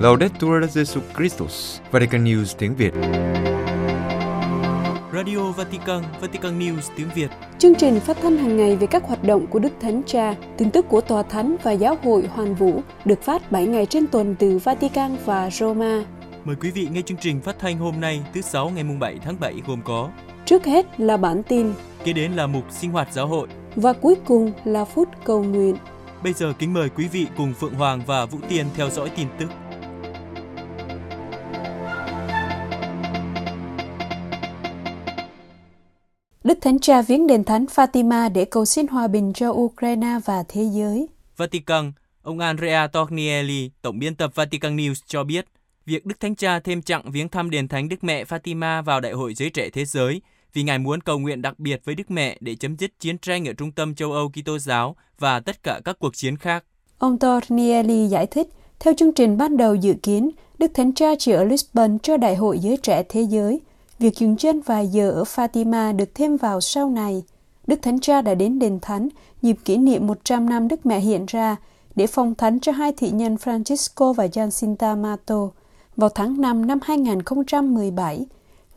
Laudetur Jesu Christus, Vatican News tiếng Việt. Radio Vatican, Vatican News tiếng Việt. Chương trình phát thanh hàng ngày về các hoạt động của Đức Thánh Cha, tin tức của Tòa Thánh và Giáo hội Hoàn Vũ được phát 7 ngày trên tuần từ Vatican và Roma. Mời quý vị nghe chương trình phát thanh hôm nay thứ sáu ngày mùng 7 tháng 7 gồm có Trước hết là bản tin, kế đến là mục sinh hoạt giáo hội. Và cuối cùng là phút cầu nguyện. Bây giờ kính mời quý vị cùng Phượng Hoàng và Vũ Tiên theo dõi tin tức. Đức Thánh Cha viếng đền thánh Fatima để cầu xin hòa bình cho Ukraine và thế giới. Vatican, ông Andrea Tornielli, tổng biên tập Vatican News cho biết, việc Đức Thánh Cha thêm chặng viếng thăm đền thánh Đức Mẹ Fatima vào Đại hội Giới Trẻ Thế Giới vì Ngài muốn cầu nguyện đặc biệt với Đức Mẹ để chấm dứt chiến tranh ở trung tâm châu Âu Kitô giáo và tất cả các cuộc chiến khác. Ông Tornielli giải thích, theo chương trình ban đầu dự kiến, Đức Thánh Cha chỉ ở Lisbon cho Đại hội Giới Trẻ Thế Giới. Việc dừng chân vài giờ ở Fatima được thêm vào sau này. Đức Thánh Cha đã đến đền thánh dịp kỷ niệm 100 năm Đức Mẹ hiện ra để phong thánh cho hai thị nhân Francisco và Jacinta Mato vào tháng 5 năm 2017.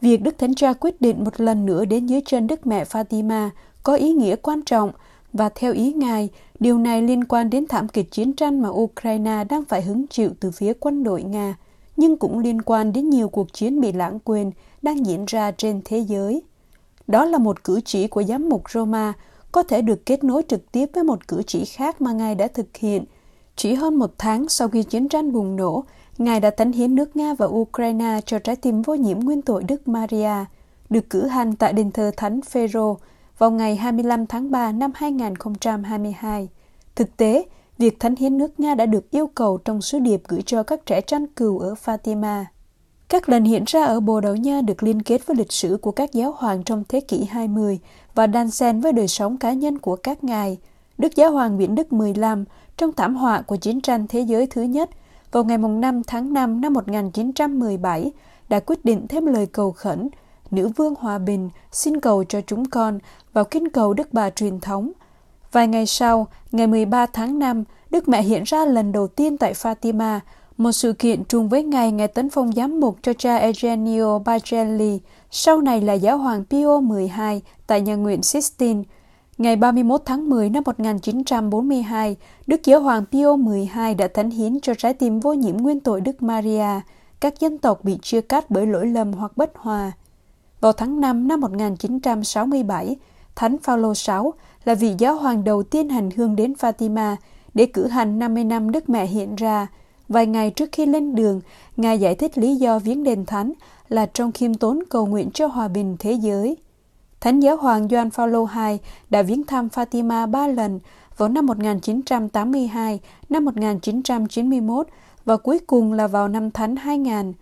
Việc Đức Thánh Cha quyết định một lần nữa đến dưới chân Đức Mẹ Fatima có ý nghĩa quan trọng và theo ý Ngài, điều này liên quan đến thảm kịch chiến tranh mà Ukraine đang phải hứng chịu từ phía quân đội Nga, nhưng cũng liên quan đến nhiều cuộc chiến bị lãng quên đang diễn ra trên thế giới. Đó là một cử chỉ của giám mục Roma có thể được kết nối trực tiếp với một cử chỉ khác mà Ngài đã thực hiện. Chỉ hơn một tháng sau khi chiến tranh bùng nổ, Ngài đã thánh hiến nước Nga và Ukraine cho trái tim vô nhiễm nguyên tội Đức Maria, được cử hành tại đền thờ Thánh Phêrô vào ngày 25 tháng 3 năm 2022. Thực tế, việc thánh hiến nước Nga đã được yêu cầu trong sứ điệp gửi cho các trẻ tranh cừu ở Fatima. Các lần hiện ra ở Bồ Đào Nha được liên kết với lịch sử của các giáo hoàng trong thế kỷ 20 và đan xen với đời sống cá nhân của các ngài. Đức Giáo hoàng Nguyễn Đức 15 trong thảm họa của chiến tranh thế giới thứ nhất vào ngày 5 tháng 5 năm 1917 đã quyết định thêm lời cầu khẩn Nữ vương Hòa Bình xin cầu cho chúng con vào kinh cầu Đức Bà truyền thống. Vài ngày sau, ngày 13 tháng 5, Đức Mẹ hiện ra lần đầu tiên tại Fatima, một sự kiện trùng với ngày ngày tấn phong giám mục cho cha Eugenio Bagelli, sau này là giáo hoàng Pio XII tại nhà nguyện Sistine. Ngày 31 tháng 10 năm 1942, Đức Giáo hoàng Pio XII đã thánh hiến cho trái tim vô nhiễm nguyên tội Đức Maria, các dân tộc bị chia cắt bởi lỗi lầm hoặc bất hòa. Vào tháng 5 năm 1967, Thánh Phaolô VI là vị giáo hoàng đầu tiên hành hương đến Fatima để cử hành 50 năm Đức Mẹ hiện ra. Vài ngày trước khi lên đường, Ngài giải thích lý do viếng đền thánh là trong khiêm tốn cầu nguyện cho hòa bình thế giới. Thánh giáo hoàng Gioan Phaolô II đã viếng thăm Fatima ba lần vào năm 1982, năm 1991 và cuối cùng là vào năm Thánh 2000.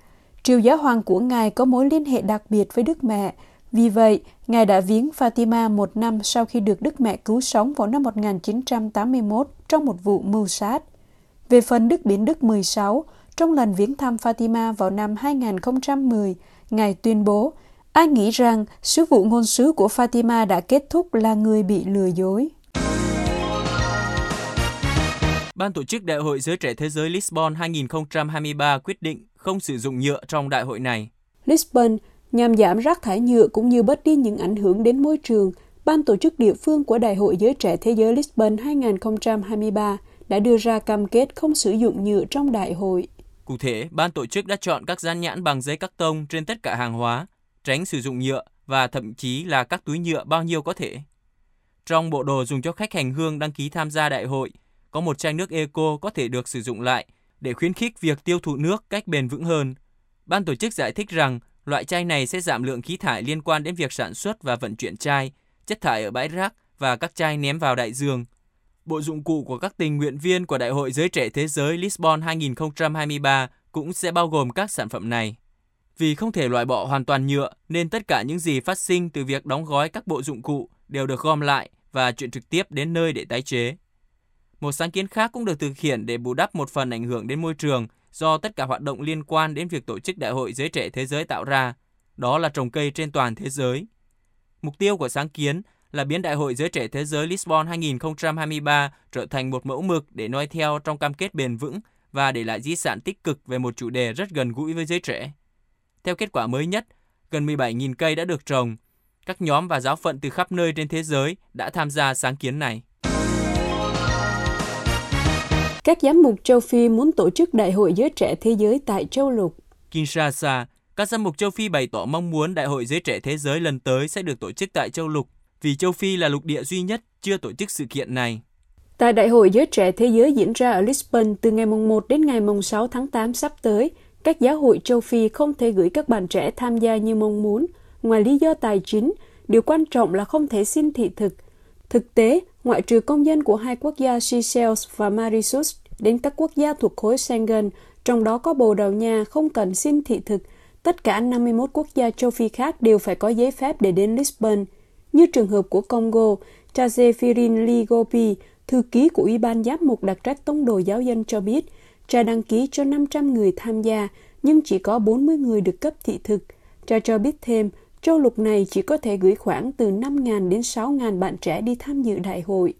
Triều giáo hoàng của Ngài có mối liên hệ đặc biệt với Đức Mẹ. Vì vậy, Ngài đã viếng Fatima một năm sau khi được Đức Mẹ cứu sống vào năm 1981 trong một vụ mưu sát. Về phần Đức Biển Đức 16, trong lần viếng thăm Fatima vào năm 2010, Ngài tuyên bố, ai nghĩ rằng sứ vụ ngôn sứ của Fatima đã kết thúc là người bị lừa dối. Ban tổ chức Đại hội Giới Trẻ Thế giới Lisbon 2023 quyết định không sử dụng nhựa trong đại hội này. Lisbon nhằm giảm rác thải nhựa cũng như bớt đi những ảnh hưởng đến môi trường, ban tổ chức địa phương của Đại hội Giới Trẻ Thế giới Lisbon 2023 đã đưa ra cam kết không sử dụng nhựa trong đại hội. Cụ thể, ban tổ chức đã chọn các dán nhãn bằng giấy cắt tông trên tất cả hàng hóa, tránh sử dụng nhựa và thậm chí là các túi nhựa bao nhiêu có thể. Trong bộ đồ dùng cho khách hành hương đăng ký tham gia đại hội, có một chai nước eco có thể được sử dụng lại để khuyến khích việc tiêu thụ nước cách bền vững hơn. Ban tổ chức giải thích rằng loại chai này sẽ giảm lượng khí thải liên quan đến việc sản xuất và vận chuyển chai, chất thải ở bãi rác và các chai ném vào đại dương. Bộ dụng cụ của các tình nguyện viên của Đại hội Giới Trẻ Thế giới Lisbon 2023 cũng sẽ bao gồm các sản phẩm này. Vì không thể loại bỏ hoàn toàn nhựa, nên tất cả những gì phát sinh từ việc đóng gói các bộ dụng cụ đều được gom lại và chuyển trực tiếp đến nơi để tái chế. Một sáng kiến khác cũng được thực hiện để bù đắp một phần ảnh hưởng đến môi trường do tất cả hoạt động liên quan đến việc tổ chức Đại hội Giới Trẻ Thế giới tạo ra, đó là trồng cây trên toàn thế giới. Mục tiêu của sáng kiến là biến Đại hội Giới Trẻ Thế giới Lisbon 2023 trở thành một mẫu mực để noi theo trong cam kết bền vững và để lại di sản tích cực về một chủ đề rất gần gũi với giới trẻ. Theo kết quả mới nhất, gần 17.000 cây đã được trồng. Các nhóm và giáo phận từ khắp nơi trên thế giới đã tham gia sáng kiến này. Các giám mục châu Phi muốn tổ chức Đại hội Giới Trẻ Thế giới tại châu lục. Kinshasa, các giám mục châu Phi bày tỏ mong muốn Đại hội Giới Trẻ Thế giới lần tới sẽ được tổ chức tại châu lục, vì châu Phi là lục địa duy nhất chưa tổ chức sự kiện này. Tại Đại hội Giới Trẻ Thế giới diễn ra ở Lisbon từ ngày 1 đến ngày 6 tháng 8 sắp tới, các giáo hội châu Phi không thể gửi các bạn trẻ tham gia như mong muốn. Ngoài lý do tài chính, điều quan trọng là không thể xin thị thực. Thực tế, ngoại trừ công dân của hai quốc gia Seychelles và Mauritius đến các quốc gia thuộc khối Schengen, trong đó có Bồ Đào Nha không cần xin thị thực, tất cả 51 quốc gia châu Phi khác đều phải có giấy phép để đến Lisbon. Như trường hợp của Congo, Chazefirin Ligopi, thư ký của Ủy ban Giám mục đặc trách tông đồ giáo dân cho biết, cha đăng ký cho 500 người tham gia, nhưng chỉ có 40 người được cấp thị thực. Cha cho biết thêm, châu lục này chỉ có thể gửi khoảng từ 5.000 đến 6.000 bạn trẻ đi tham dự đại hội.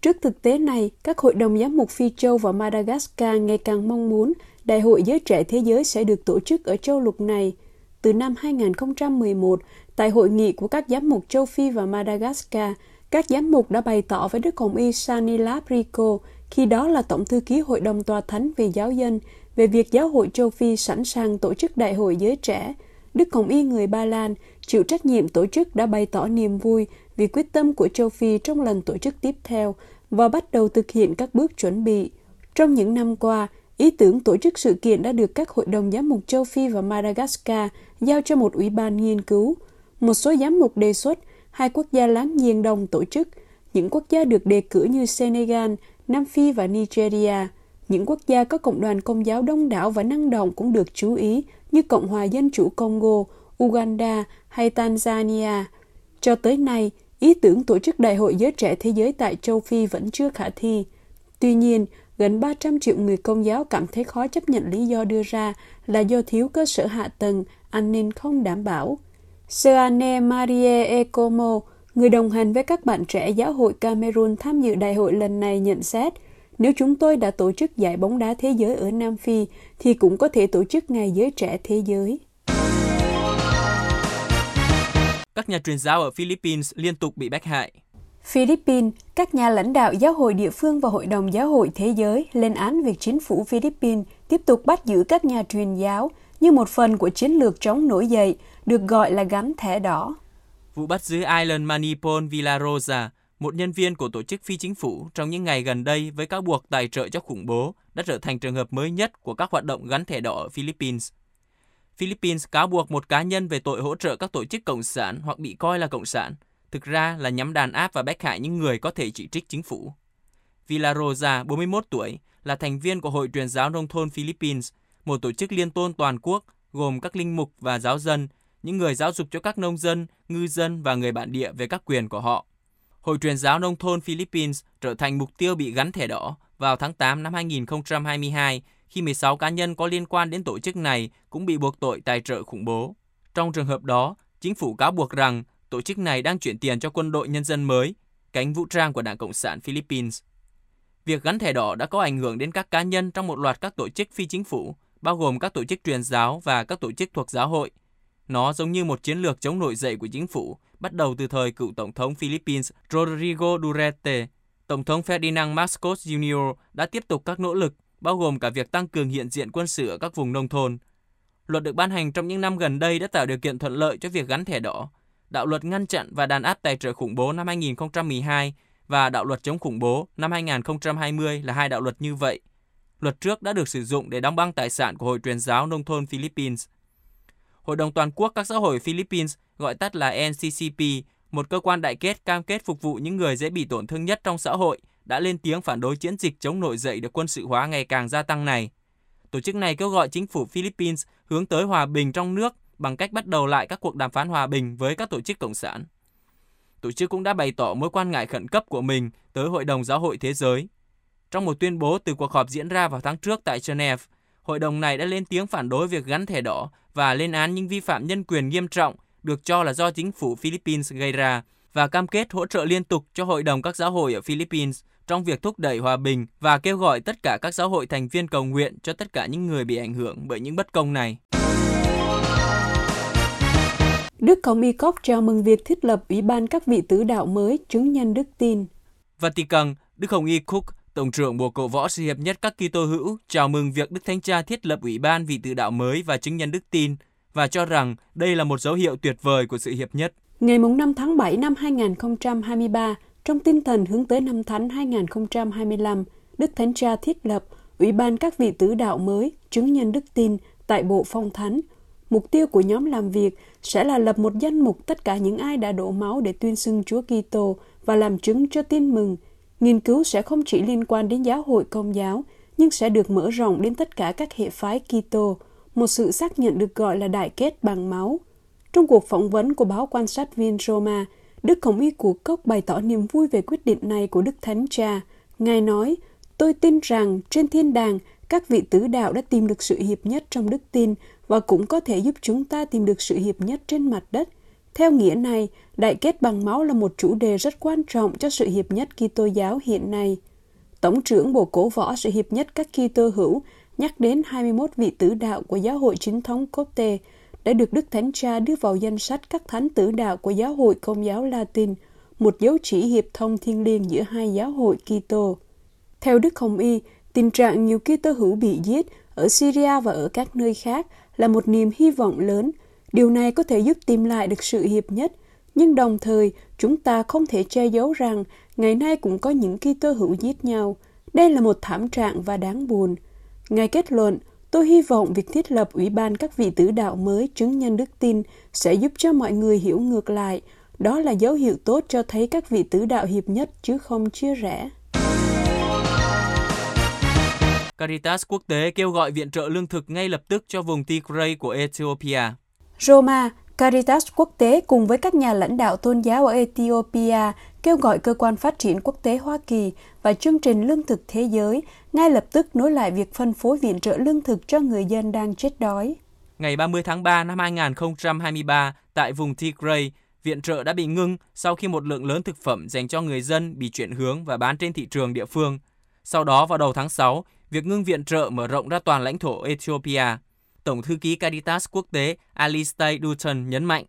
Trước thực tế này, các hội đồng giám mục Phi Châu và Madagascar ngày càng mong muốn Đại hội Giới Trẻ Thế Giới sẽ được tổ chức ở châu lục này. Từ năm 2011, tại hội nghị của các giám mục châu Phi và Madagascar, các giám mục đã bày tỏ với Đức Hồng Y Sanila Prico khi đó là Tổng thư ký Hội đồng Tòa Thánh về giáo dân, về việc giáo hội châu Phi sẵn sàng tổ chức Đại hội Giới Trẻ. Đức Hồng Y người Ba Lan chịu trách nhiệm tổ chức đã bày tỏ niềm vui vì quyết tâm của châu Phi trong lần tổ chức tiếp theo và bắt đầu thực hiện các bước chuẩn bị. Trong những năm qua, ý tưởng tổ chức sự kiện đã được các hội đồng giám mục châu Phi và Madagascar giao cho một ủy ban nghiên cứu. Một số giám mục đề xuất hai quốc gia láng giềng đồng tổ chức. Những quốc gia được đề cử như Senegal, Nam Phi và Nigeria. Những quốc gia có cộng đoàn công giáo đông đảo và năng động cũng được chú ý như Cộng hòa Dân chủ Congo, Uganda hay Tanzania. Cho tới nay, ý tưởng tổ chức Đại hội Giới Trẻ Thế giới tại châu Phi vẫn chưa khả thi. Tuy nhiên, gần 300 triệu người công giáo cảm thấy khó chấp nhận lý do đưa ra là do thiếu cơ sở hạ tầng, an ninh không đảm bảo. Seane Marie Ecomo, người đồng hành với các bạn trẻ giáo hội Cameroon tham dự đại hội lần này nhận xét, nếu chúng tôi đã tổ chức giải bóng đá thế giới ở Nam Phi, thì cũng có thể tổ chức ngày giới trẻ thế giới. Các nhà truyền giáo ở Philippines liên tục bị bách hại. Philippines, các nhà lãnh đạo giáo hội địa phương và Hội đồng Giáo hội Thế giới lên án việc chính phủ Philippines tiếp tục bắt giữ các nhà truyền giáo như một phần của chiến lược chống nổi dậy, được gọi là gắn thẻ đỏ. Vụ bắt giữ Island Manipol Villarosa, một nhân viên của tổ chức phi chính phủ trong những ngày gần đây với cáo buộc tài trợ cho khủng bố, đã trở thành trường hợp mới nhất của các hoạt động gắn thẻ đỏ ở Philippines. Philippines cáo buộc một cá nhân về tội hỗ trợ các tổ chức cộng sản hoặc bị coi là cộng sản, thực ra là nhắm đàn áp và bách hại những người có thể chỉ trích chính phủ. Villarosa, 41 tuổi, là thành viên của Hội truyền giáo nông thôn Philippines, một tổ chức liên tôn toàn quốc gồm các linh mục và giáo dân, những người giáo dục cho các nông dân, ngư dân và người bản địa về các quyền của họ. Hội truyền giáo nông thôn Philippines trở thành mục tiêu bị gắn thẻ đỏ vào tháng 8 năm 2022 khi 16 cá nhân có liên quan đến tổ chức này cũng bị buộc tội tài trợ khủng bố. Trong trường hợp đó, chính phủ cáo buộc rằng tổ chức này đang chuyển tiền cho quân đội nhân dân mới, cánh vũ trang của Đảng Cộng sản Philippines. Việc gắn thẻ đỏ đã có ảnh hưởng đến các cá nhân trong một loạt các tổ chức phi chính phủ, bao gồm các tổ chức truyền giáo và các tổ chức thuộc giáo hội. Nó giống như một chiến lược chống nổi dậy của chính phủ, bắt đầu từ thời cựu Tổng thống Philippines Rodrigo Duterte. Tổng thống Ferdinand Marcos Jr. đã tiếp tục các nỗ lực, bao gồm cả việc tăng cường hiện diện quân sự ở các vùng nông thôn. Luật được ban hành trong những năm gần đây đã tạo điều kiện thuận lợi cho việc gắn thẻ đỏ. Đạo luật ngăn chặn và đàn áp tài trợ khủng bố năm 2012 và đạo luật chống khủng bố năm 2020 là hai đạo luật như vậy – Luật trước đã được sử dụng để đóng băng tài sản của Hội truyền giáo nông thôn Philippines. Hội đồng toàn quốc các xã hội Philippines, gọi tắt là NCCP, một cơ quan đại kết cam kết phục vụ những người dễ bị tổn thương nhất trong xã hội, đã lên tiếng phản đối chiến dịch chống nội dậy được quân sự hóa ngày càng gia tăng này. Tổ chức này kêu gọi chính phủ Philippines hướng tới hòa bình trong nước bằng cách bắt đầu lại các cuộc đàm phán hòa bình với các tổ chức cộng sản. Tổ chức cũng đã bày tỏ mối quan ngại khẩn cấp của mình tới Hội đồng Giáo hội Thế giới. Trong một tuyên bố từ cuộc họp diễn ra vào tháng trước tại Geneva, hội đồng này đã lên tiếng phản đối việc gắn thẻ đỏ và lên án những vi phạm nhân quyền nghiêm trọng được cho là do chính phủ Philippines gây ra. và cam kết hỗ trợ liên tục cho Hội đồng các giáo hội ở Philippines trong việc thúc đẩy hòa bình và kêu gọi tất cả các giáo hội thành viên cầu nguyện cho tất cả những người bị ảnh hưởng bởi những bất công này. Đức Cộng y Cốc chào mừng việc thiết lập Ủy ban các vị tứ đạo mới chứng nhân đức tin. Vatican, Đức Hồng Y Cook, Tổng trưởng Bộ Cổ võ Sự hiệp nhất các Kitô hữu, chào mừng việc Đức Thánh Cha thiết lập Ủy ban vị tự đạo mới và chứng nhân đức tin và cho rằng đây là một dấu hiệu tuyệt vời của sự hiệp nhất. Ngày 5 tháng 7 năm 2023, trong tinh thần hướng tới năm Thánh 2025, Đức Thánh Cha thiết lập Ủy ban các vị tứ đạo mới chứng nhân đức tin tại Bộ Phong Thánh. Mục tiêu của nhóm làm việc sẽ là lập một danh mục tất cả những ai đã đổ máu để tuyên xưng Chúa Kitô và làm chứng cho tin mừng. Nghiên cứu sẽ không chỉ liên quan đến giáo hội công giáo, nhưng sẽ được mở rộng đến tất cả các hệ phái Kitô, một sự xác nhận được gọi là đại kết bằng máu. Trong cuộc phỏng vấn của báo quan sát viên Roma, Đức Hồng Y của Cốc bày tỏ niềm vui về quyết định này của Đức Thánh Cha. Ngài nói, tôi tin rằng trên thiên đàng, các vị tứ đạo đã tìm được sự hiệp nhất trong đức tin và cũng có thể giúp chúng ta tìm được sự hiệp nhất trên mặt đất. Theo nghĩa này, đại kết bằng máu là một chủ đề rất quan trọng cho sự hiệp nhất Kitô giáo hiện nay. Tổng trưởng Bộ Cổ Võ Sự Hiệp Nhất các Kitô hữu nhắc đến 21 vị tử đạo của giáo hội chính thống Copte đã được Đức Thánh Cha đưa vào danh sách các thánh tử đạo của giáo hội công giáo Latin, một dấu chỉ hiệp thông thiên liêng giữa hai giáo hội Kitô. Theo Đức Hồng Y, tình trạng nhiều Kitô hữu bị giết ở Syria và ở các nơi khác là một niềm hy vọng lớn. Điều này có thể giúp tìm lại được sự hiệp nhất, nhưng đồng thời chúng ta không thể che giấu rằng ngày nay cũng có những Kitô hữu giết nhau. Đây là một thảm trạng và đáng buồn. Ngài kết luận, tôi hy vọng việc thiết lập ủy ban các vị tử đạo mới chứng nhân đức tin sẽ giúp cho mọi người hiểu ngược lại. Đó là dấu hiệu tốt cho thấy các vị tử đạo hiệp nhất chứ không chia rẽ. Caritas quốc tế kêu gọi viện trợ lương thực ngay lập tức cho vùng Tigray của Ethiopia. Roma, Caritas quốc tế cùng với các nhà lãnh đạo tôn giáo ở Ethiopia kêu gọi cơ quan phát triển quốc tế Hoa Kỳ và chương trình lương thực thế giới ngay lập tức nối lại việc phân phối viện trợ lương thực cho người dân đang chết đói. Ngày 30 tháng 3 năm 2023, tại vùng Tigray, viện trợ đã bị ngưng sau khi một lượng lớn thực phẩm dành cho người dân bị chuyển hướng và bán trên thị trường địa phương. Sau đó vào đầu tháng 6, việc ngưng viện trợ mở rộng ra toàn lãnh thổ Ethiopia. Tổng thư ký Caritas quốc tế Alistair Dutton nhấn mạnh,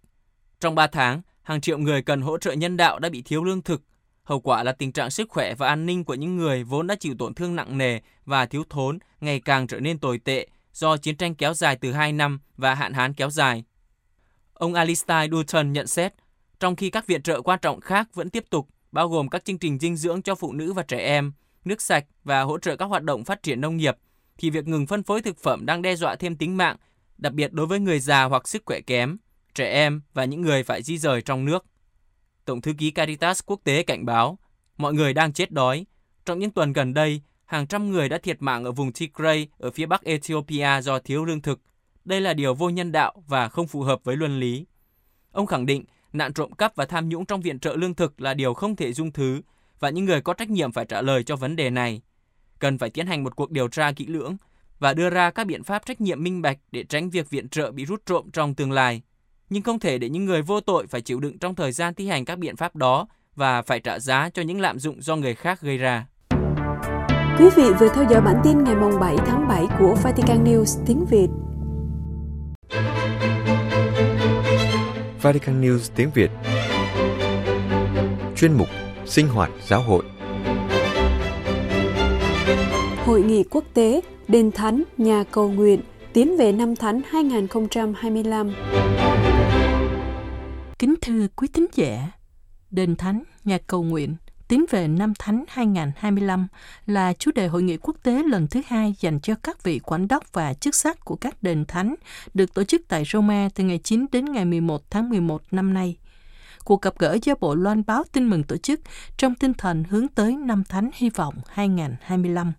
trong 3 tháng, hàng triệu người cần hỗ trợ nhân đạo đã bị thiếu lương thực. Hậu quả là tình trạng sức khỏe và an ninh của những người vốn đã chịu tổn thương nặng nề và thiếu thốn ngày càng trở nên tồi tệ do chiến tranh kéo dài từ 2 năm và hạn hán kéo dài. Ông Alistair Dutton nhận xét, trong khi các viện trợ quan trọng khác vẫn tiếp tục, bao gồm các chương trình dinh dưỡng cho phụ nữ và trẻ em, nước sạch và hỗ trợ các hoạt động phát triển nông nghiệp, thì việc ngừng phân phối thực phẩm đang đe dọa thêm tính mạng, đặc biệt đối với người già hoặc sức khỏe kém, trẻ em và những người phải di rời trong nước. Tổng thư ký Caritas quốc tế cảnh báo, mọi người đang chết đói. Trong những tuần gần đây, hàng trăm người đã thiệt mạng ở vùng Tigray ở phía bắc Ethiopia do thiếu lương thực. Đây là điều vô nhân đạo và không phù hợp với luân lý. Ông khẳng định nạn trộm cắp và tham nhũng trong viện trợ lương thực là điều không thể dung thứ và những người có trách nhiệm phải trả lời cho vấn đề này. Cần phải tiến hành một cuộc điều tra kỹ lưỡng và đưa ra các biện pháp trách nhiệm minh bạch để tránh việc viện trợ bị rút trộm trong tương lai. Nhưng không thể để những người vô tội phải chịu đựng trong thời gian thi hành các biện pháp đó và phải trả giá cho những lạm dụng do người khác gây ra. Quý vị vừa theo dõi bản tin ngày 7 tháng 7 của Vatican News tiếng Việt. Vatican News tiếng Việt Chuyên mục Sinh hoạt giáo hội Hội nghị quốc tế Đền Thánh Nhà Cầu Nguyện tiến về năm Thánh 2025 Kính thưa quý tín giả, Đền Thánh Nhà Cầu Nguyện tiến về năm Thánh 2025 là chủ đề hội nghị quốc tế lần thứ hai dành cho các vị quản đốc và chức sắc của các đền thánh được tổ chức tại Roma từ ngày 9 đến ngày 11 tháng 11 năm nay. Cuộc gặp gỡ do Bộ Loan báo tin mừng tổ chức trong tinh thần hướng tới năm Thánh Hy vọng 2025.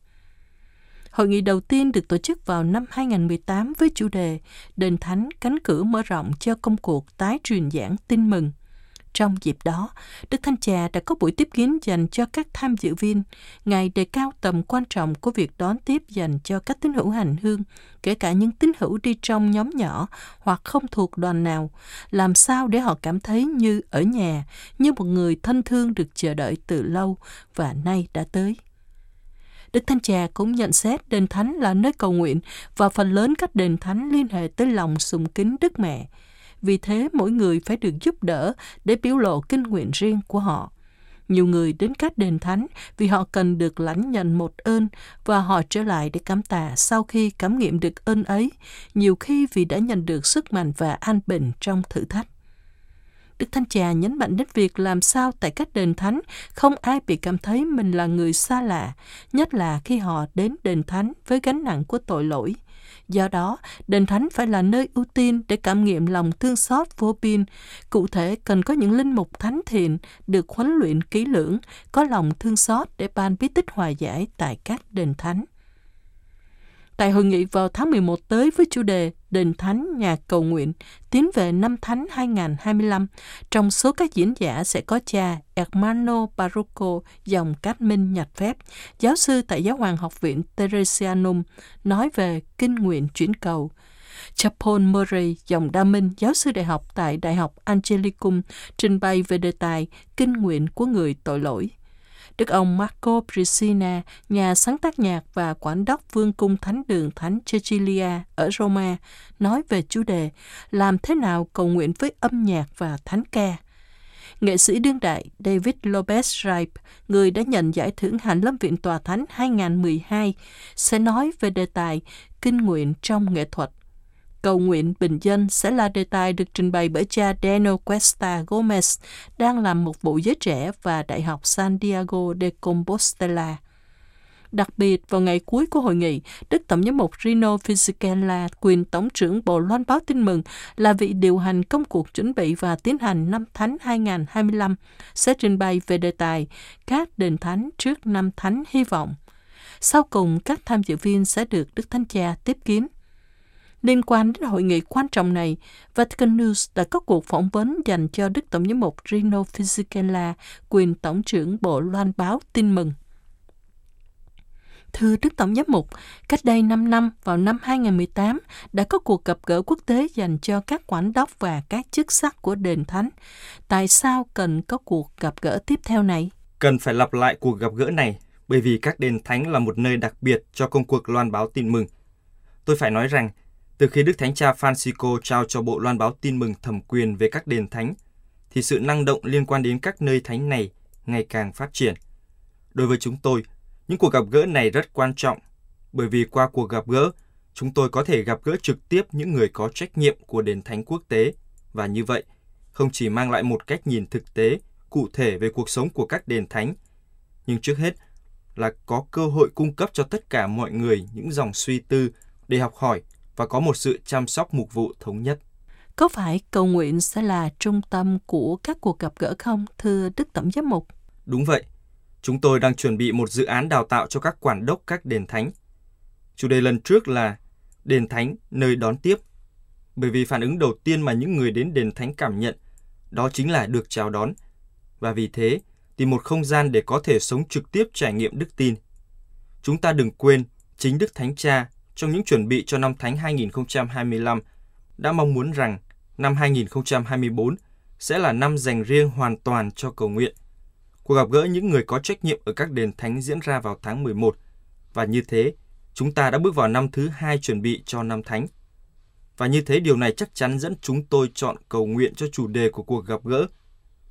Hội nghị đầu tiên được tổ chức vào năm 2018 với chủ đề Đền Thánh cánh cửa mở rộng cho công cuộc tái truyền giảng tin mừng – Trong dịp đó, Đức Thanh Cha đã có buổi tiếp kiến dành cho các tham dự viên. Ngài đề cao tầm quan trọng của việc đón tiếp dành cho các tín hữu hành hương, kể cả những tín hữu đi trong nhóm nhỏ hoặc không thuộc đoàn nào, làm sao để họ cảm thấy như ở nhà, như một người thân thương được chờ đợi từ lâu và nay đã tới. Đức Thanh Cha cũng nhận xét đền thánh là nơi cầu nguyện và phần lớn các đền thánh liên hệ tới lòng sùng kính Đức Mẹ. Vì thế mỗi người phải được giúp đỡ để biểu lộ kinh nguyện riêng của họ. Nhiều người đến các đền thánh vì họ cần được lãnh nhận một ơn và họ trở lại để cảm tạ sau khi cảm nghiệm được ơn ấy, nhiều khi vì đã nhận được sức mạnh và an bình trong thử thách. Đức Thánh Cha nhấn mạnh đến việc làm sao tại các đền thánh không ai bị cảm thấy mình là người xa lạ, nhất là khi họ đến đền thánh với gánh nặng của tội lỗi. Do đó, đền thánh phải là nơi ưu tiên để cảm nghiệm lòng thương xót vô biên. Cụ thể, cần có những linh mục thánh thiện được huấn luyện kỹ lưỡng, có lòng thương xót để ban bí tích hòa giải tại các đền thánh. Tại hội nghị vào tháng 11 tới với chủ đề Đền Thánh Nhà Cầu Nguyện tiến về năm Thánh 2025, trong số các diễn giả sẽ có cha Hermano Barroco dòng Cát Minh nhặt Phép, giáo sư tại Giáo hoàng học viện Teresianum, nói về kinh nguyện chuyển cầu. Cha Paul Murray, dòng Đa Minh, giáo sư đại học tại Đại học Angelicum, trình bày về đề tài kinh nguyện của người tội lỗi. Đức ông Marco Priscina, nhà sáng tác nhạc và quản đốc vương cung thánh đường Thánh Cecilia ở Roma, nói về chủ đề làm thế nào cầu nguyện với âm nhạc và thánh ca. Nghệ sĩ đương đại David Lopez Ripe, người đã nhận giải thưởng Hạnh Lâm Viện Tòa Thánh 2012, sẽ nói về đề tài kinh nguyện trong nghệ thuật cầu nguyện bình dân sẽ là đề tài được trình bày bởi cha Daniel Cuesta Gomez, đang làm một vụ giới trẻ và Đại học San Diego de Compostela. Đặc biệt, vào ngày cuối của hội nghị, Đức Tổng giám mục Rino Fisichella, quyền Tổng trưởng Bộ Loan báo tin mừng, là vị điều hành công cuộc chuẩn bị và tiến hành năm Thánh 2025, sẽ trình bày về đề tài các đền thánh trước năm Thánh hy vọng. Sau cùng, các tham dự viên sẽ được Đức Thánh Cha tiếp kiến. Liên quan đến hội nghị quan trọng này, Vatican News đã có cuộc phỏng vấn dành cho Đức Tổng giám mục Rino Fisichella, quyền Tổng trưởng Bộ Loan báo tin mừng. Thưa Đức Tổng giám mục, cách đây 5 năm, vào năm 2018, đã có cuộc gặp gỡ quốc tế dành cho các quản đốc và các chức sắc của đền thánh. Tại sao cần có cuộc gặp gỡ tiếp theo này? Cần phải lặp lại cuộc gặp gỡ này, bởi vì các đền thánh là một nơi đặc biệt cho công cuộc loan báo tin mừng. Tôi phải nói rằng, từ khi Đức Thánh Cha Francisco trao cho Bộ Loan báo tin mừng thẩm quyền về các đền thánh, thì sự năng động liên quan đến các nơi thánh này ngày càng phát triển. Đối với chúng tôi, những cuộc gặp gỡ này rất quan trọng, bởi vì qua cuộc gặp gỡ, chúng tôi có thể gặp gỡ trực tiếp những người có trách nhiệm của đền thánh quốc tế, và như vậy, không chỉ mang lại một cách nhìn thực tế, cụ thể về cuộc sống của các đền thánh, nhưng trước hết là có cơ hội cung cấp cho tất cả mọi người những dòng suy tư để học hỏi và có một sự chăm sóc mục vụ thống nhất. Có phải cầu nguyện sẽ là trung tâm của các cuộc gặp gỡ không, thưa Đức Tổng Giám mục? Đúng vậy. Chúng tôi đang chuẩn bị một dự án đào tạo cho các quản đốc các đền thánh. Chủ đề lần trước là đền thánh nơi đón tiếp. Bởi vì phản ứng đầu tiên mà những người đến đền thánh cảm nhận đó chính là được chào đón. Và vì thế, tìm một không gian để có thể sống trực tiếp trải nghiệm đức tin. Chúng ta đừng quên, chính Đức Thánh Cha trong những chuẩn bị cho năm Thánh 2025 đã mong muốn rằng năm 2024 sẽ là năm dành riêng hoàn toàn cho cầu nguyện. Cuộc gặp gỡ những người có trách nhiệm ở các đền thánh diễn ra vào tháng 11 và như thế, chúng ta đã bước vào năm thứ hai chuẩn bị cho năm thánh. Và như thế điều này chắc chắn dẫn chúng tôi chọn cầu nguyện cho chủ đề của cuộc gặp gỡ.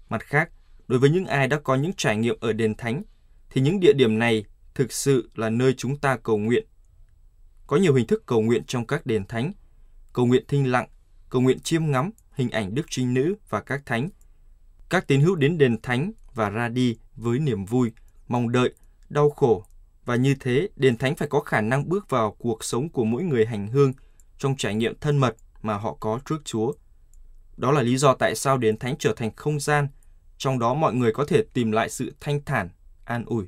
Mặt khác, đối với những ai đã có những trải nghiệm ở đền thánh, thì những địa điểm này thực sự là nơi chúng ta cầu nguyện có nhiều hình thức cầu nguyện trong các đền thánh, cầu nguyện thinh lặng, cầu nguyện chiêm ngắm hình ảnh Đức Trinh Nữ và các thánh. Các tín hữu đến đền thánh và ra đi với niềm vui, mong đợi, đau khổ và như thế đền thánh phải có khả năng bước vào cuộc sống của mỗi người hành hương trong trải nghiệm thân mật mà họ có trước Chúa. Đó là lý do tại sao đền thánh trở thành không gian, trong đó mọi người có thể tìm lại sự thanh thản, an ủi.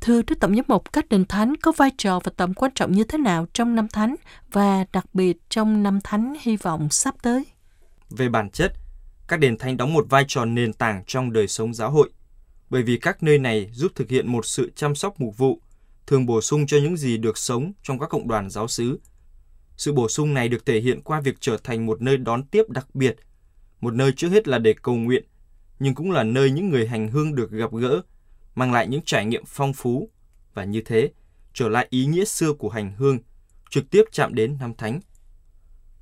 Thưa Đức Tổng giám mục, các đền thánh có vai trò và tầm quan trọng như thế nào trong năm thánh và đặc biệt trong năm thánh hy vọng sắp tới? Về bản chất, Các đền thánh đóng một vai trò nền tảng trong đời sống giáo hội, bởi vì các nơi này giúp thực hiện một sự chăm sóc mục vụ, thường bổ sung cho những gì được sống trong các cộng đoàn giáo xứ. Sự bổ sung này được thể hiện qua việc trở thành một nơi đón tiếp đặc biệt, một nơi trước hết là để cầu nguyện, nhưng cũng là nơi những người hành hương được gặp gỡ, mang lại những trải nghiệm phong phú và như thế trở lại ý nghĩa xưa của hành hương, trực tiếp chạm đến năm thánh.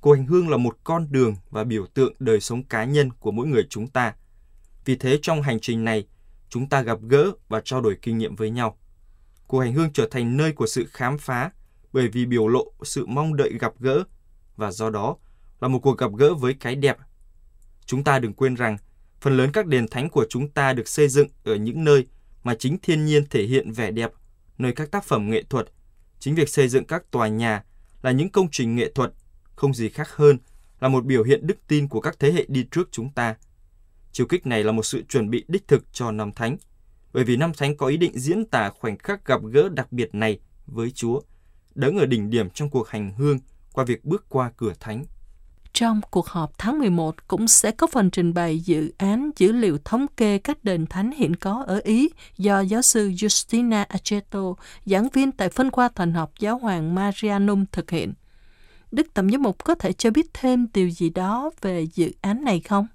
Cuộc hành hương là một con đường và biểu tượng đời sống cá nhân của mỗi người chúng ta. Vì thế trong hành trình này, chúng ta gặp gỡ và trao đổi kinh nghiệm với nhau. Cuộc hành hương trở thành nơi của sự khám phá bởi vì biểu lộ sự mong đợi gặp gỡ và do đó là một cuộc gặp gỡ với cái đẹp. Chúng ta đừng quên rằng phần lớn các đền thánh của chúng ta được xây dựng ở những nơi mà chính thiên nhiên thể hiện vẻ đẹp, nơi các tác phẩm nghệ thuật. Chính việc xây dựng các tòa nhà là những công trình nghệ thuật, không gì khác hơn là một biểu hiện đức tin của các thế hệ đi trước chúng ta. Chiều kích này là một sự chuẩn bị đích thực cho năm thánh, bởi vì năm thánh có ý định diễn tả khoảnh khắc gặp gỡ đặc biệt này với Chúa, đứng ở đỉnh điểm trong cuộc hành hương qua việc bước qua cửa thánh. Trong cuộc họp tháng 11 cũng sẽ có phần trình bày dự án dữ liệu thống kê các đền thánh hiện có ở Ý do giáo sư Justina Aceto, giảng viên tại phân khoa thần học giáo hoàng Marianum thực hiện. Đức Tổng giám mục có thể cho biết thêm điều gì đó về dự án này không?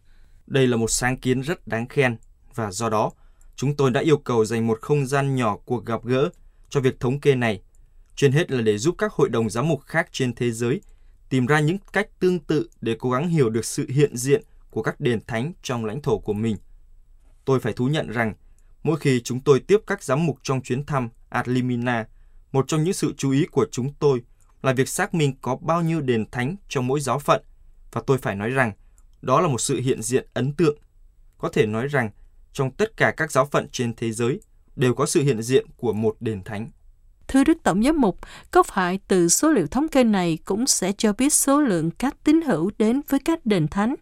Đây là một sáng kiến rất đáng khen và do đó chúng tôi đã yêu cầu dành một không gian nhỏ cuộc gặp gỡ cho việc thống kê này. Trên hết là để giúp các hội đồng giám mục khác trên thế giới tìm ra những cách tương tự để cố gắng hiểu được sự hiện diện của các đền thánh trong lãnh thổ của mình. Tôi phải thú nhận rằng, mỗi khi chúng tôi tiếp các giám mục trong chuyến thăm Adlimina, một trong những sự chú ý của chúng tôi là việc xác minh có bao nhiêu đền thánh trong mỗi giáo phận, và tôi phải nói rằng, đó là một sự hiện diện ấn tượng. Có thể nói rằng, trong tất cả các giáo phận trên thế giới đều có sự hiện diện của một đền thánh. Thưa Đức Tổng giám mục, có phải từ số liệu thống kê này cũng sẽ cho biết số lượng các tín hữu đến với các đền thánh?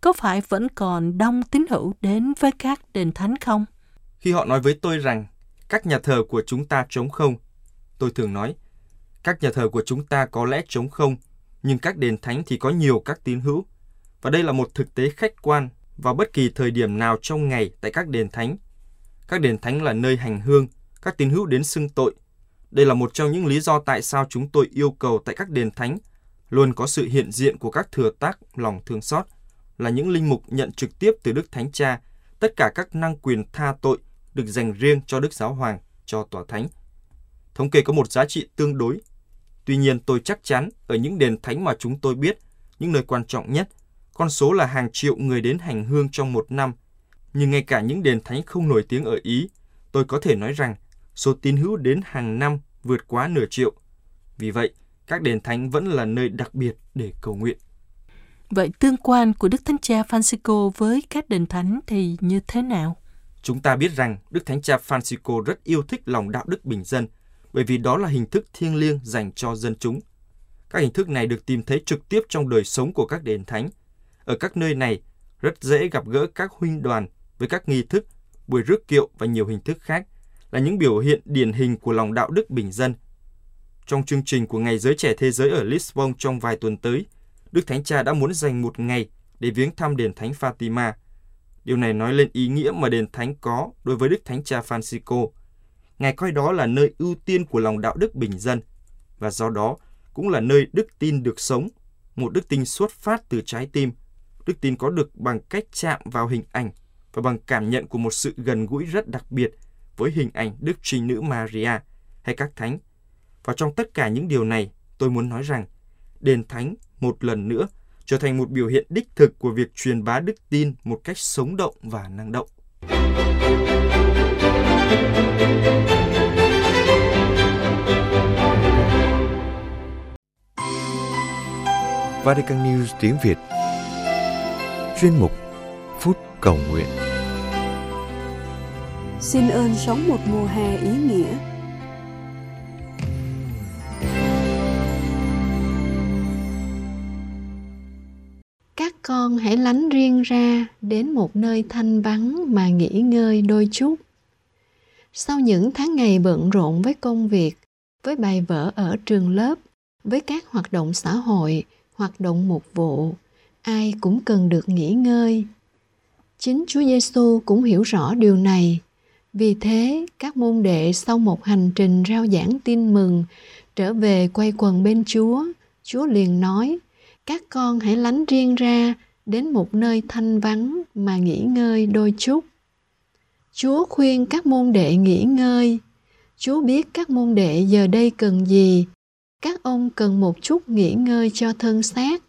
Có phải vẫn còn đông tín hữu đến với các đền thánh không? Khi họ nói với tôi rằng các nhà thờ của chúng ta trống không, tôi thường nói, các nhà thờ của chúng ta có lẽ trống không, nhưng các đền thánh thì có nhiều các tín hữu. Và đây là một thực tế khách quan vào bất kỳ thời điểm nào trong ngày tại các đền thánh. Các đền thánh là nơi hành hương, các tín hữu đến xưng tội, đây là một trong những lý do tại sao chúng tôi yêu cầu tại các đền thánh luôn có sự hiện diện của các thừa tác lòng thương xót, là những linh mục nhận trực tiếp từ Đức Thánh Cha tất cả các năng quyền tha tội được dành riêng cho Đức Giáo Hoàng, cho Tòa Thánh. Thống kê có một giá trị tương đối. Tuy nhiên tôi chắc chắn ở những đền thánh mà chúng tôi biết, những nơi quan trọng nhất, con số là hàng triệu người đến hành hương trong một năm. Nhưng ngay cả những đền thánh không nổi tiếng ở Ý, tôi có thể nói rằng số tín hữu đến hàng năm vượt quá nửa triệu. Vì vậy, các đền thánh vẫn là nơi đặc biệt để cầu nguyện. Vậy tương quan của Đức Thánh Cha Francisco với các đền thánh thì như thế nào? Chúng ta biết rằng Đức Thánh Cha Francisco rất yêu thích lòng đạo đức bình dân, bởi vì đó là hình thức thiêng liêng dành cho dân chúng. Các hình thức này được tìm thấy trực tiếp trong đời sống của các đền thánh. Ở các nơi này, rất dễ gặp gỡ các huynh đoàn với các nghi thức, buổi rước kiệu và nhiều hình thức khác – là những biểu hiện điển hình của lòng đạo đức bình dân. Trong chương trình của Ngày Giới Trẻ Thế Giới ở Lisbon trong vài tuần tới, Đức Thánh Cha đã muốn dành một ngày để viếng thăm đền Thánh Fatima. Điều này nói lên ý nghĩa mà đền Thánh có đối với Đức Thánh Cha Francisco. Ngài coi đó là nơi ưu tiên của lòng đạo đức bình dân, và do đó cũng là nơi đức tin được sống, một đức tin xuất phát từ trái tim. Đức tin có được bằng cách chạm vào hình ảnh và bằng cảm nhận của một sự gần gũi rất đặc biệt – với hình ảnh Đức Trinh Nữ Maria hay các thánh. Và trong tất cả những điều này, tôi muốn nói rằng đền thánh một lần nữa trở thành một biểu hiện đích thực của việc truyền bá đức tin một cách sống động và năng động. Vatican News tiếng Việt Chuyên mục Phút Cầu Nguyện Xin ơn sống một mùa hè ý nghĩa. Các con hãy lánh riêng ra đến một nơi thanh vắng mà nghỉ ngơi đôi chút. Sau những tháng ngày bận rộn với công việc, với bài vở ở trường lớp, với các hoạt động xã hội, hoạt động mục vụ, ai cũng cần được nghỉ ngơi. Chính Chúa Giêsu cũng hiểu rõ điều này. Vì thế, các môn đệ sau một hành trình rao giảng tin mừng, trở về quay quần bên Chúa, Chúa liền nói, các con hãy lánh riêng ra đến một nơi thanh vắng mà nghỉ ngơi đôi chút. Chúa khuyên các môn đệ nghỉ ngơi. Chúa biết các môn đệ giờ đây cần gì. Các ông cần một chút nghỉ ngơi cho thân xác,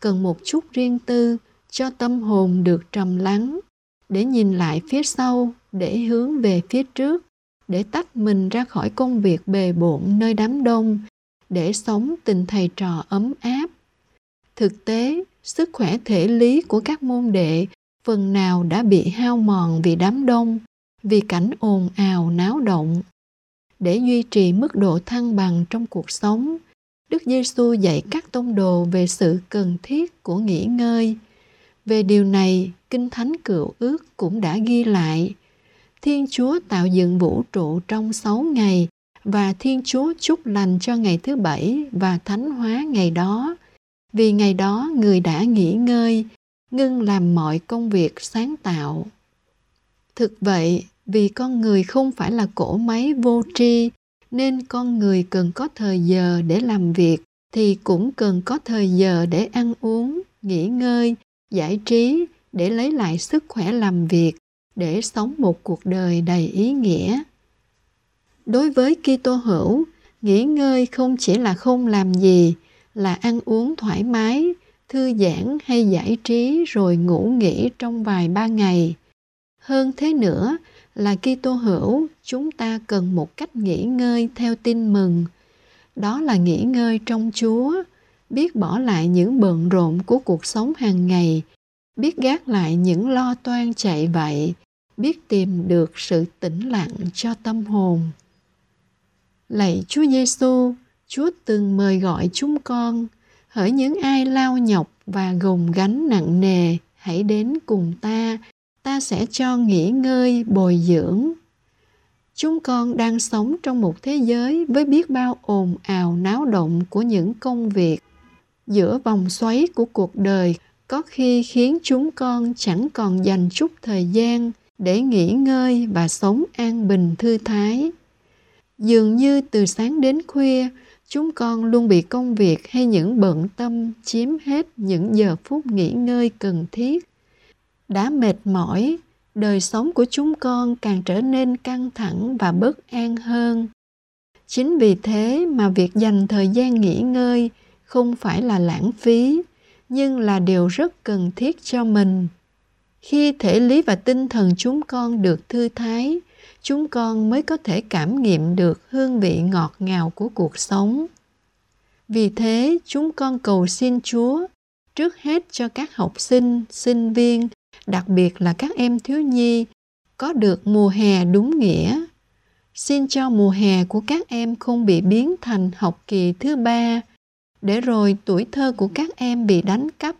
cần một chút riêng tư cho tâm hồn được trầm lắng, để nhìn lại phía sau, để hướng về phía trước, để tách mình ra khỏi công việc bề bộn nơi đám đông, để sống tình thầy trò ấm áp. Thực tế, sức khỏe thể lý của các môn đệ phần nào đã bị hao mòn vì đám đông, vì cảnh ồn ào náo động. Để duy trì mức độ thăng bằng trong cuộc sống, Đức Giêsu dạy các tông đồ về sự cần thiết của nghỉ ngơi. Về điều này, Kinh Thánh Cựu Ước cũng đã ghi lại. Thiên Chúa tạo dựng vũ trụ trong sáu ngày và Thiên Chúa chúc lành cho ngày thứ bảy và thánh hóa ngày đó. Vì ngày đó người đã nghỉ ngơi, ngưng làm mọi công việc sáng tạo. Thực vậy, vì con người không phải là cỗ máy vô tri, nên con người cần có thời giờ để làm việc thì cũng cần có thời giờ để ăn uống, nghỉ ngơi, giải trí để lấy lại sức khỏe làm việc, để sống một cuộc đời đầy ý nghĩa. Đối với Kitô hữu, nghỉ ngơi không chỉ là không làm gì, là ăn uống thoải mái, thư giãn hay giải trí rồi ngủ nghỉ trong vài ba ngày. Hơn thế nữa là Kitô hữu, chúng ta cần một cách nghỉ ngơi theo tin mừng. Đó là nghỉ ngơi trong Chúa, biết bỏ lại những bận rộn của cuộc sống hàng ngày, biết gác lại những lo toan chạy vậy, biết tìm được sự tĩnh lặng cho tâm hồn. Lạy Chúa Giêsu, Chúa từng mời gọi chúng con, hỡi những ai lao nhọc và gồng gánh nặng nề, hãy đến cùng ta, ta sẽ cho nghỉ ngơi, bồi dưỡng. Chúng con đang sống trong một thế giới với biết bao ồn ào náo động của những công việc. Giữa vòng xoáy của cuộc đời có khi khiến chúng con chẳng còn dành chút thời gian để nghỉ ngơi và sống an bình thư thái. Dường như từ sáng đến khuya, chúng con luôn bị công việc hay những bận tâm chiếm hết những giờ phút nghỉ ngơi cần thiết. Đã mệt mỏi, đời sống của chúng con càng trở nên căng thẳng và bất an hơn. Chính vì thế mà việc dành thời gian nghỉ ngơi không phải là lãng phí, nhưng là điều rất cần thiết cho mình khi thể lý và tinh thần chúng con được thư thái, chúng con mới có thể cảm nghiệm được hương vị ngọt ngào của cuộc sống. Vì thế, chúng con cầu xin chúa trước hết cho các học sinh sinh viên, đặc biệt là các em thiếu nhi, có được mùa hè đúng nghĩa. Xin cho mùa hè của các em không bị biến thành học kỳ thứ ba, để rồi tuổi thơ của các em bị đánh cắp.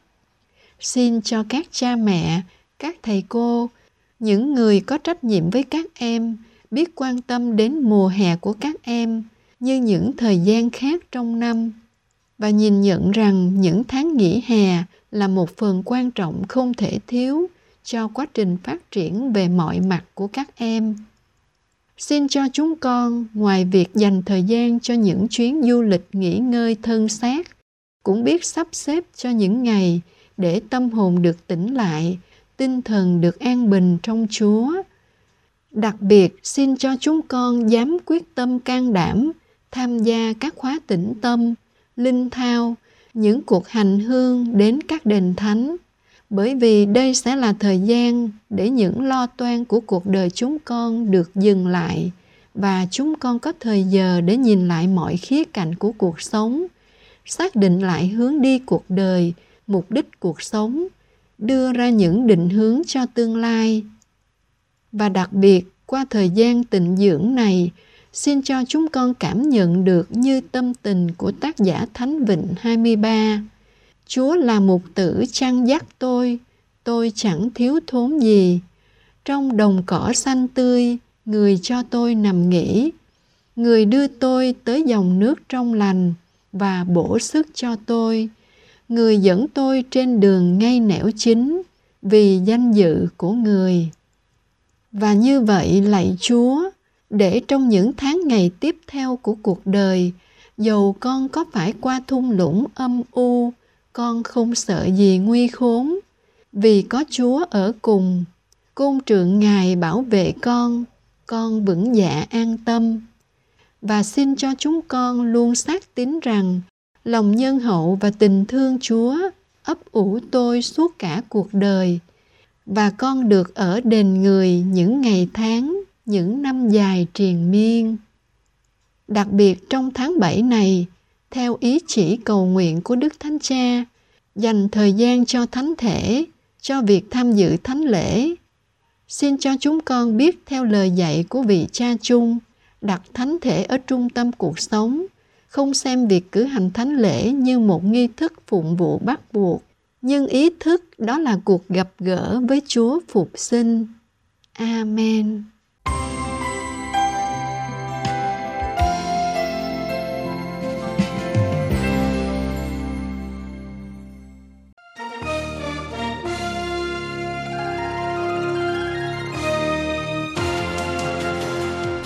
Xin cho các cha mẹ các thầy cô. Những người có trách nhiệm với các em, biết quan tâm đến mùa hè của các em như những thời gian khác trong năm và nhìn nhận rằng những tháng nghỉ hè là một phần quan trọng không thể thiếu cho quá trình phát triển về mọi mặt của các em. Xin cho chúng con, ngoài việc dành thời gian cho những chuyến du lịch nghỉ ngơi thân xác, cũng biết sắp xếp cho những ngày để tâm hồn được tỉnh lại tinh thần được an bình trong Chúa. Đặc biệt xin cho chúng con dám quyết tâm can đảm tham gia các khóa tĩnh tâm, linh thao, những cuộc hành hương đến các đền thánh, bởi vì đây sẽ là thời gian để những lo toan của cuộc đời chúng con được dừng lại và chúng con có thời giờ để nhìn lại mọi khía cạnh của cuộc sống, xác định lại hướng đi cuộc đời, mục đích cuộc sống đưa ra những định hướng cho tương lai. Và đặc biệt, qua thời gian tịnh dưỡng này, xin cho chúng con cảm nhận được như tâm tình của tác giả Thánh Vịnh 23. Chúa là mục tử chăn dắt tôi, tôi chẳng thiếu thốn gì. Trong đồng cỏ xanh tươi, người cho tôi nằm nghỉ. Người đưa tôi tới dòng nước trong lành và bổ sức cho tôi người dẫn tôi trên đường ngay nẻo chính vì danh dự của người. Và như vậy lạy Chúa, để trong những tháng ngày tiếp theo của cuộc đời, dầu con có phải qua thung lũng âm u, con không sợ gì nguy khốn, vì có Chúa ở cùng. Côn trượng Ngài bảo vệ con, con vững dạ an tâm. Và xin cho chúng con luôn xác tín rằng lòng nhân hậu và tình thương Chúa ấp ủ tôi suốt cả cuộc đời và con được ở đền người những ngày tháng, những năm dài triền miên. Đặc biệt trong tháng 7 này, theo ý chỉ cầu nguyện của Đức Thánh Cha, dành thời gian cho thánh thể, cho việc tham dự thánh lễ. Xin cho chúng con biết theo lời dạy của vị cha chung, đặt thánh thể ở trung tâm cuộc sống, không xem việc cử hành thánh lễ như một nghi thức phụng vụ bắt buộc, nhưng ý thức đó là cuộc gặp gỡ với Chúa phục sinh. Amen.